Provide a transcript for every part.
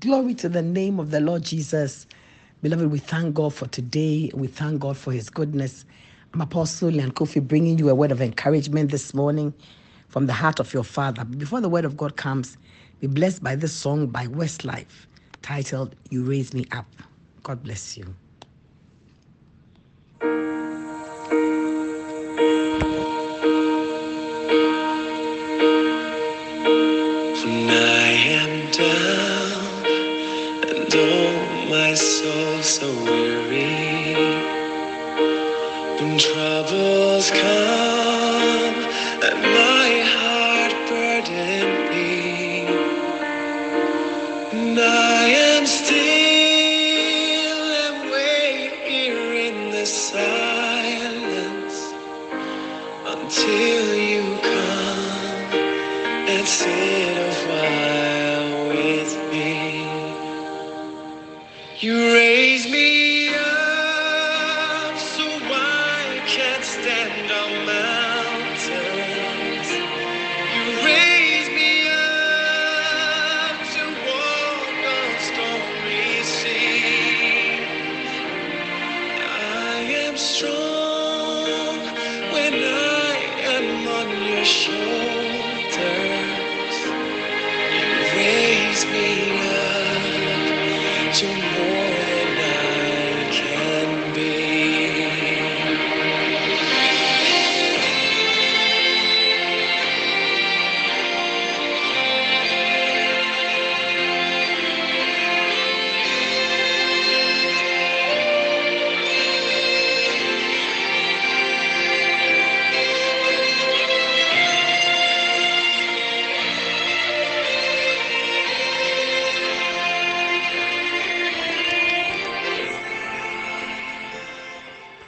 Glory to the name of the Lord Jesus. Beloved, we thank God for today. We thank God for his goodness. I'm Apostle Lyanne Koffi bringing you a word of encouragement this morning from the heart of your Father. Before the word of God comes, be blessed by this song by Westlife titled You Raise Me Up. God bless you. Silence until you come and sit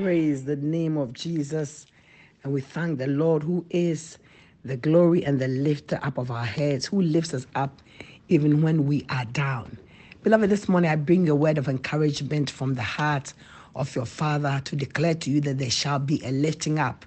Praise the name of Jesus. And we thank the Lord who is the glory and the lifter up of our heads, who lifts us up even when we are down. Beloved, this morning I bring a word of encouragement from the heart of your Father to declare to you that there shall be a lifting up.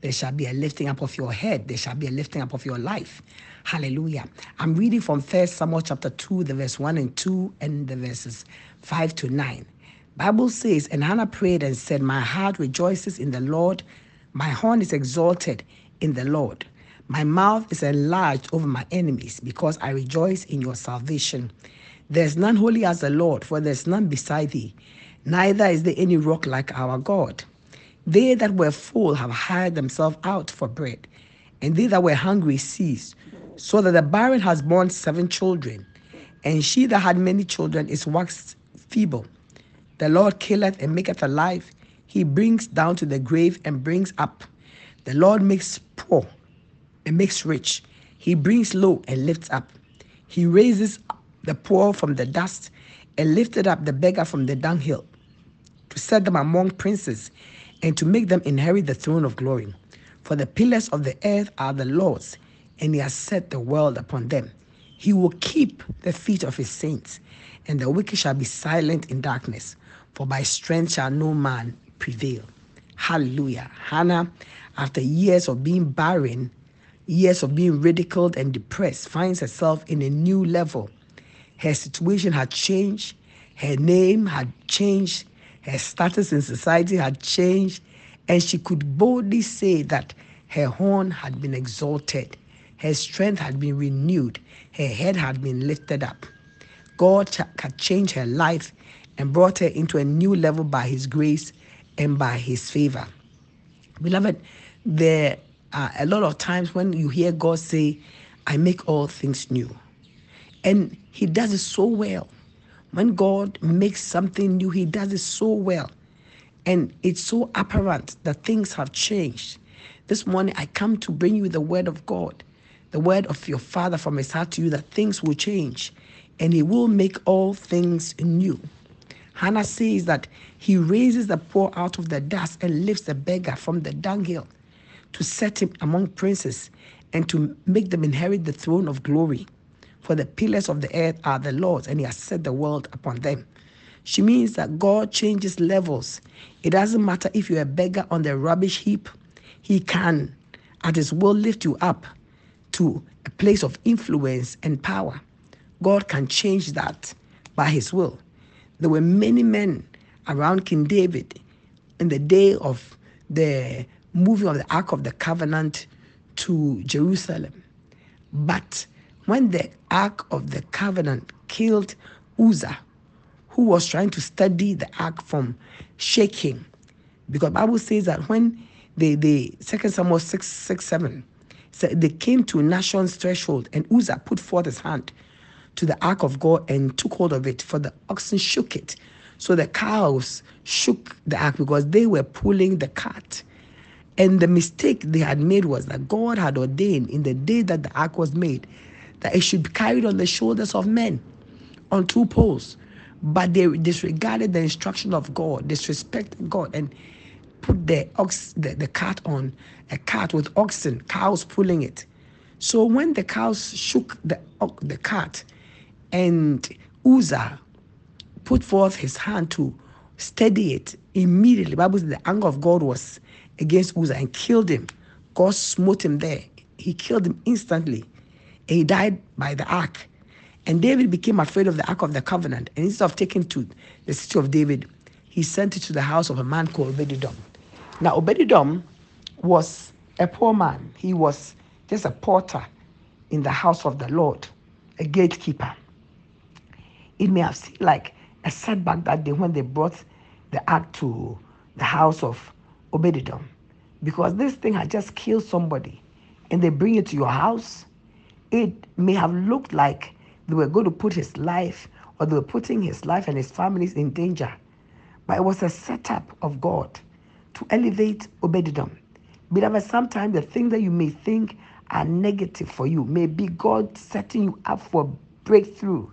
There shall be a lifting up of your head. There shall be a lifting up of your life. Hallelujah. I'm reading from First Samuel chapter 2, the verse 1 and 2, and the verses 5 to 9. Bible says, and Hannah prayed and said, My heart rejoices in the Lord, my horn is exalted in the Lord. My mouth is enlarged over my enemies, because I rejoice in your salvation. There's none holy as the Lord, for there's none beside thee, neither is there any rock like our God. They that were full have hired themselves out for bread, and they that were hungry ceased, so that the barren has borne seven children, and she that had many children is waxed feeble. The Lord killeth and maketh alive. He brings down to the grave and brings up. The Lord makes poor and makes rich. He brings low and lifts up. He raises the poor from the dust and lifted up the beggar from the dunghill to set them among princes and to make them inherit the throne of glory. For the pillars of the earth are the Lord's, and he has set the world upon them. He will keep the feet of his saints, and the wicked shall be silent in darkness, for by strength shall no man prevail. Hallelujah. Hannah, after years of being barren, years of being ridiculed and depressed, finds herself in a new level. Her situation had changed, her name had changed, her status in society had changed, and she could boldly say that her horn had been exalted, her strength had been renewed, her head had been lifted up. God had changed her life and brought her into a new level by His grace and by His favor. Beloved, there are a lot of times when you hear God say, I make all things new. And He does it so well. When God makes something new, He does it so well. And it's so apparent that things have changed. This morning, I come to bring you the word of God, the word of your Father from His heart to you that things will change and He will make all things new. Hannah says that He raises the poor out of the dust and lifts the beggar from the dunghill to set him among princes and to make them inherit the throne of glory. For the pillars of the earth are the Lord's, and He has set the world upon them. She means that God changes levels. It doesn't matter if you're a beggar on the rubbish heap, He can, at His will, lift you up to a place of influence and power. God can change that by his will. There were many men around King David in the day of the moving of the Ark of the Covenant to Jerusalem. But when the Ark of the Covenant killed Uzzah, who was trying to study the Ark from shaking, because Bible says that when they, they Second Samuel 6, 6 7, so they came to Nachon's threshold, and Uzzah put forth his hand to the ark of God and took hold of it, for the oxen shook it. So the cows shook the ark because they were pulling the cart. And the mistake they had made was that God had ordained in the day that the ark was made that it should be carried on the shoulders of men on two poles. But they disregarded the instruction of God, disrespected God, and put the ox the, the cart on a cart with oxen, cows pulling it. So when the cows shook the the cart, and Uzzah put forth his hand to steady it immediately. Bible says the anger of God was against Uzzah and killed him. God smote him there. He killed him instantly. And he died by the ark. And David became afraid of the ark of the covenant. And instead of taking to the city of David, he sent it to the house of a man called Obededom. Now, Obededom was a poor man. He was just a porter in the house of the Lord, a gatekeeper. It may have seemed like a setback that day when they brought the ark to the house of Obededom, because this thing had just killed somebody, and they bring it to your house. It may have looked like they were going to put his life, or they were putting his life and his families in danger, but it was a setup of God to elevate Obededom. Beloved, sometimes the things that you may think are negative for you may be God setting you up for breakthrough.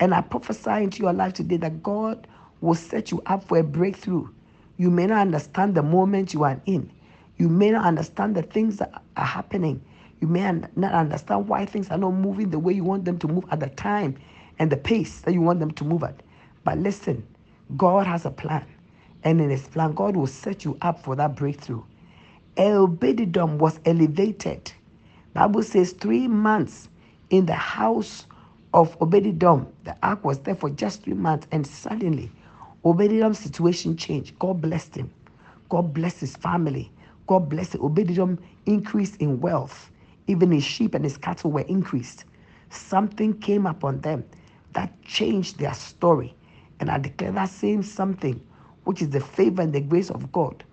And I prophesy into your life today that God will set you up for a breakthrough. You may not understand the moment you are in. You may not understand the things that are happening. You may not understand why things are not moving the way you want them to move at the time and the pace that you want them to move at. But listen, God has a plan. And in his plan, God will set you up for that breakthrough. Obededom was elevated. Bible says three months in the house of Obededom. The ark was there for just three months, and suddenly Obededom's situation changed. God blessed him. God blessed his family. God blessed it. Obededom increased in wealth. Even his sheep and his cattle were increased. Something came upon them that changed their story. And I declare that same something, which is the favor and the grace of God,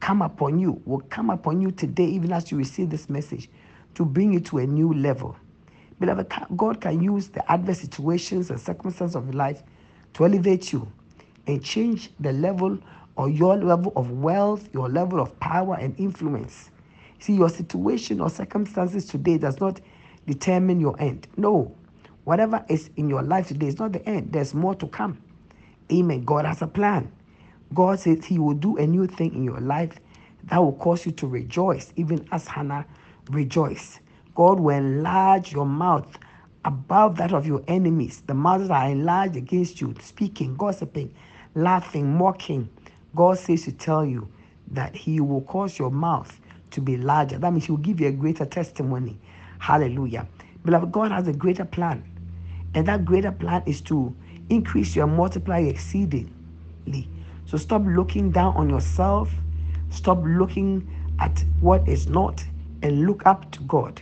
come upon you, will come upon you today, even as you receive this message, to bring you to a new level. Beloved, God can use the adverse situations and circumstances of your life to elevate you and change the level or your level of wealth, your level of power and influence. See, your situation or circumstances today does not determine your end. No. Whatever is in your life today is not the end. There's more to come. Amen. God has a plan. God says He will do a new thing in your life that will cause you to rejoice, even as Hannah rejoiced. God will enlarge your mouth above that of your enemies. The mouths that are enlarged against you, speaking, gossiping, laughing, mocking. God says to tell you that He will cause your mouth to be larger. That means He will give you a greater testimony. Hallelujah. Beloved, God has a greater plan. And that greater plan is to increase your multiply exceedingly. So stop looking down on yourself. Stop looking at what is not and look up to God.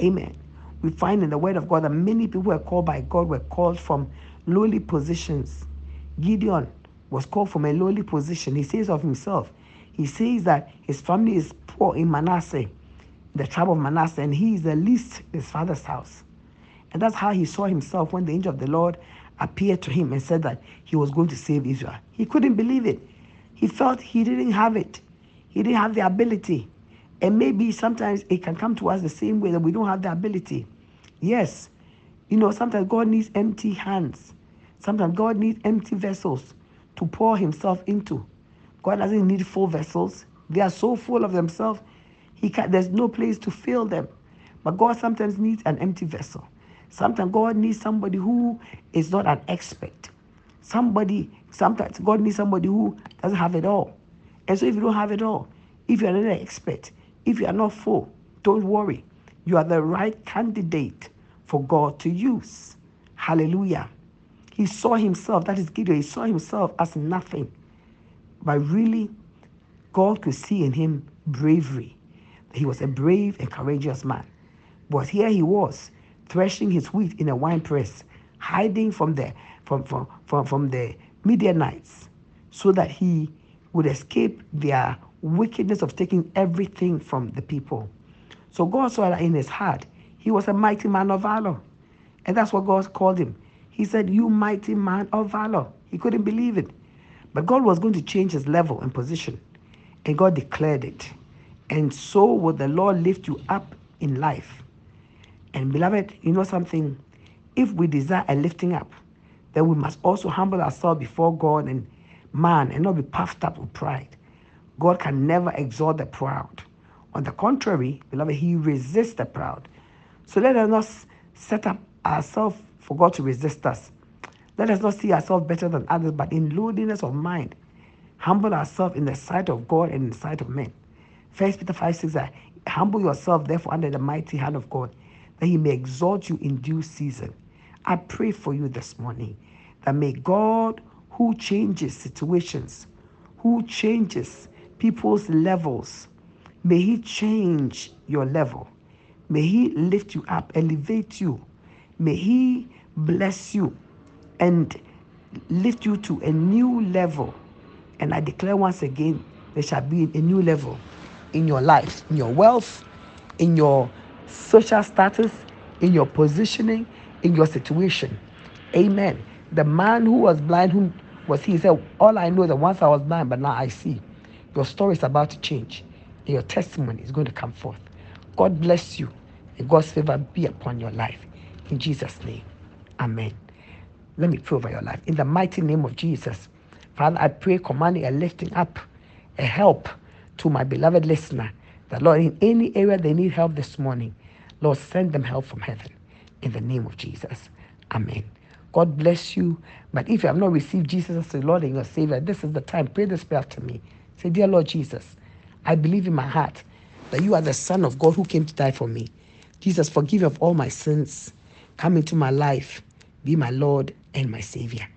Amen. We find in the Word of God that many people were called by God were called from lowly positions. Gideon was called from a lowly position. He says of himself, he says that his family is poor in Manasseh, the tribe of Manasseh, and he is the least in his father's house. And that's how he saw himself when the angel of the Lord appeared to him and said that he was going to save Israel. He couldn't believe it. He felt he didn't have it. He didn't have the ability. And maybe sometimes it can come to us the same way that we don't have the ability. Yes. You know, sometimes God needs empty hands. Sometimes God needs empty vessels to pour himself into. God doesn't need full vessels. They are so full of themselves, he can, there's no place to fill them. But God sometimes needs an empty vessel. Sometimes God needs somebody who is not an expert. Somebody, sometimes God needs somebody who doesn't have it all. And so if you don't have it all, if you're not an expert, if you are not full, don't worry. You are the right candidate for God to use. Hallelujah. He saw himself, that is Gideon, he saw himself as nothing. But really, God could see in him bravery. He was a brave and courageous man. But here he was, threshing his wheat in a wine press, hiding from the from, from, from, from the Midianites, so that he would escape their wickedness of taking everything from the people. So God saw that in his heart, he was a mighty man of valor. And that's what God called him. He said, You mighty man of valor. He couldn't believe it. But God was going to change his level and position. And God declared it. And so will the Lord lift you up in life. And beloved, you know something? If we desire a lifting up, then we must also humble ourselves before God and man and not be puffed up with pride. God can never exalt the proud. On the contrary, beloved, He resists the proud. So let us not set up ourselves for God to resist us. Let us not see ourselves better than others, but in lowliness of mind, humble ourselves in the sight of God and in the sight of men. First Peter 5 6 that humble yourself therefore under the mighty hand of God, that he may exalt you in due season. I pray for you this morning that may God who changes situations, who changes people's levels, may he change your level. May he lift you up, elevate you. May he bless you and lift you to a new level. And I declare once again, there shall be a new level in your life, in your wealth, in your social status, in your positioning, in your situation. Amen. The man who was blind, who was he, he said, All I know is that once I was blind, but now I see. Your story is about to change. Your testimony is going to come forth. God bless you. And God's favor be upon your life. In Jesus' name. Amen. Let me pray over your life. In the mighty name of Jesus. Father, I pray, commanding a lifting up, a help to my beloved listener. That Lord, in any area they need help this morning, Lord, send them help from heaven. In the name of Jesus. Amen. God bless you. But if you have not received Jesus as the Lord and your Savior, this is the time. Pray this prayer to me. Say, Dear Lord Jesus, I believe in my heart that you are the Son of God who came to die for me. Jesus, forgive me of all my sins. Come into my life. Be my Lord and my Savior.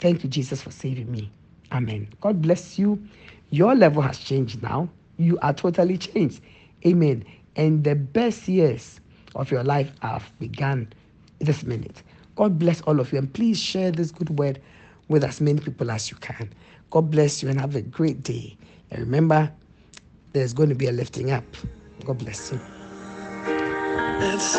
Thank you, Jesus, for saving me. Amen. God bless you. Your level has changed now. You are totally changed. Amen. And the best years of your life have begun this minute. God bless all of you. And please share this good word with as many people as you can. God bless you and have a great day. And remember, there's going to be a lifting up. God bless you. Let's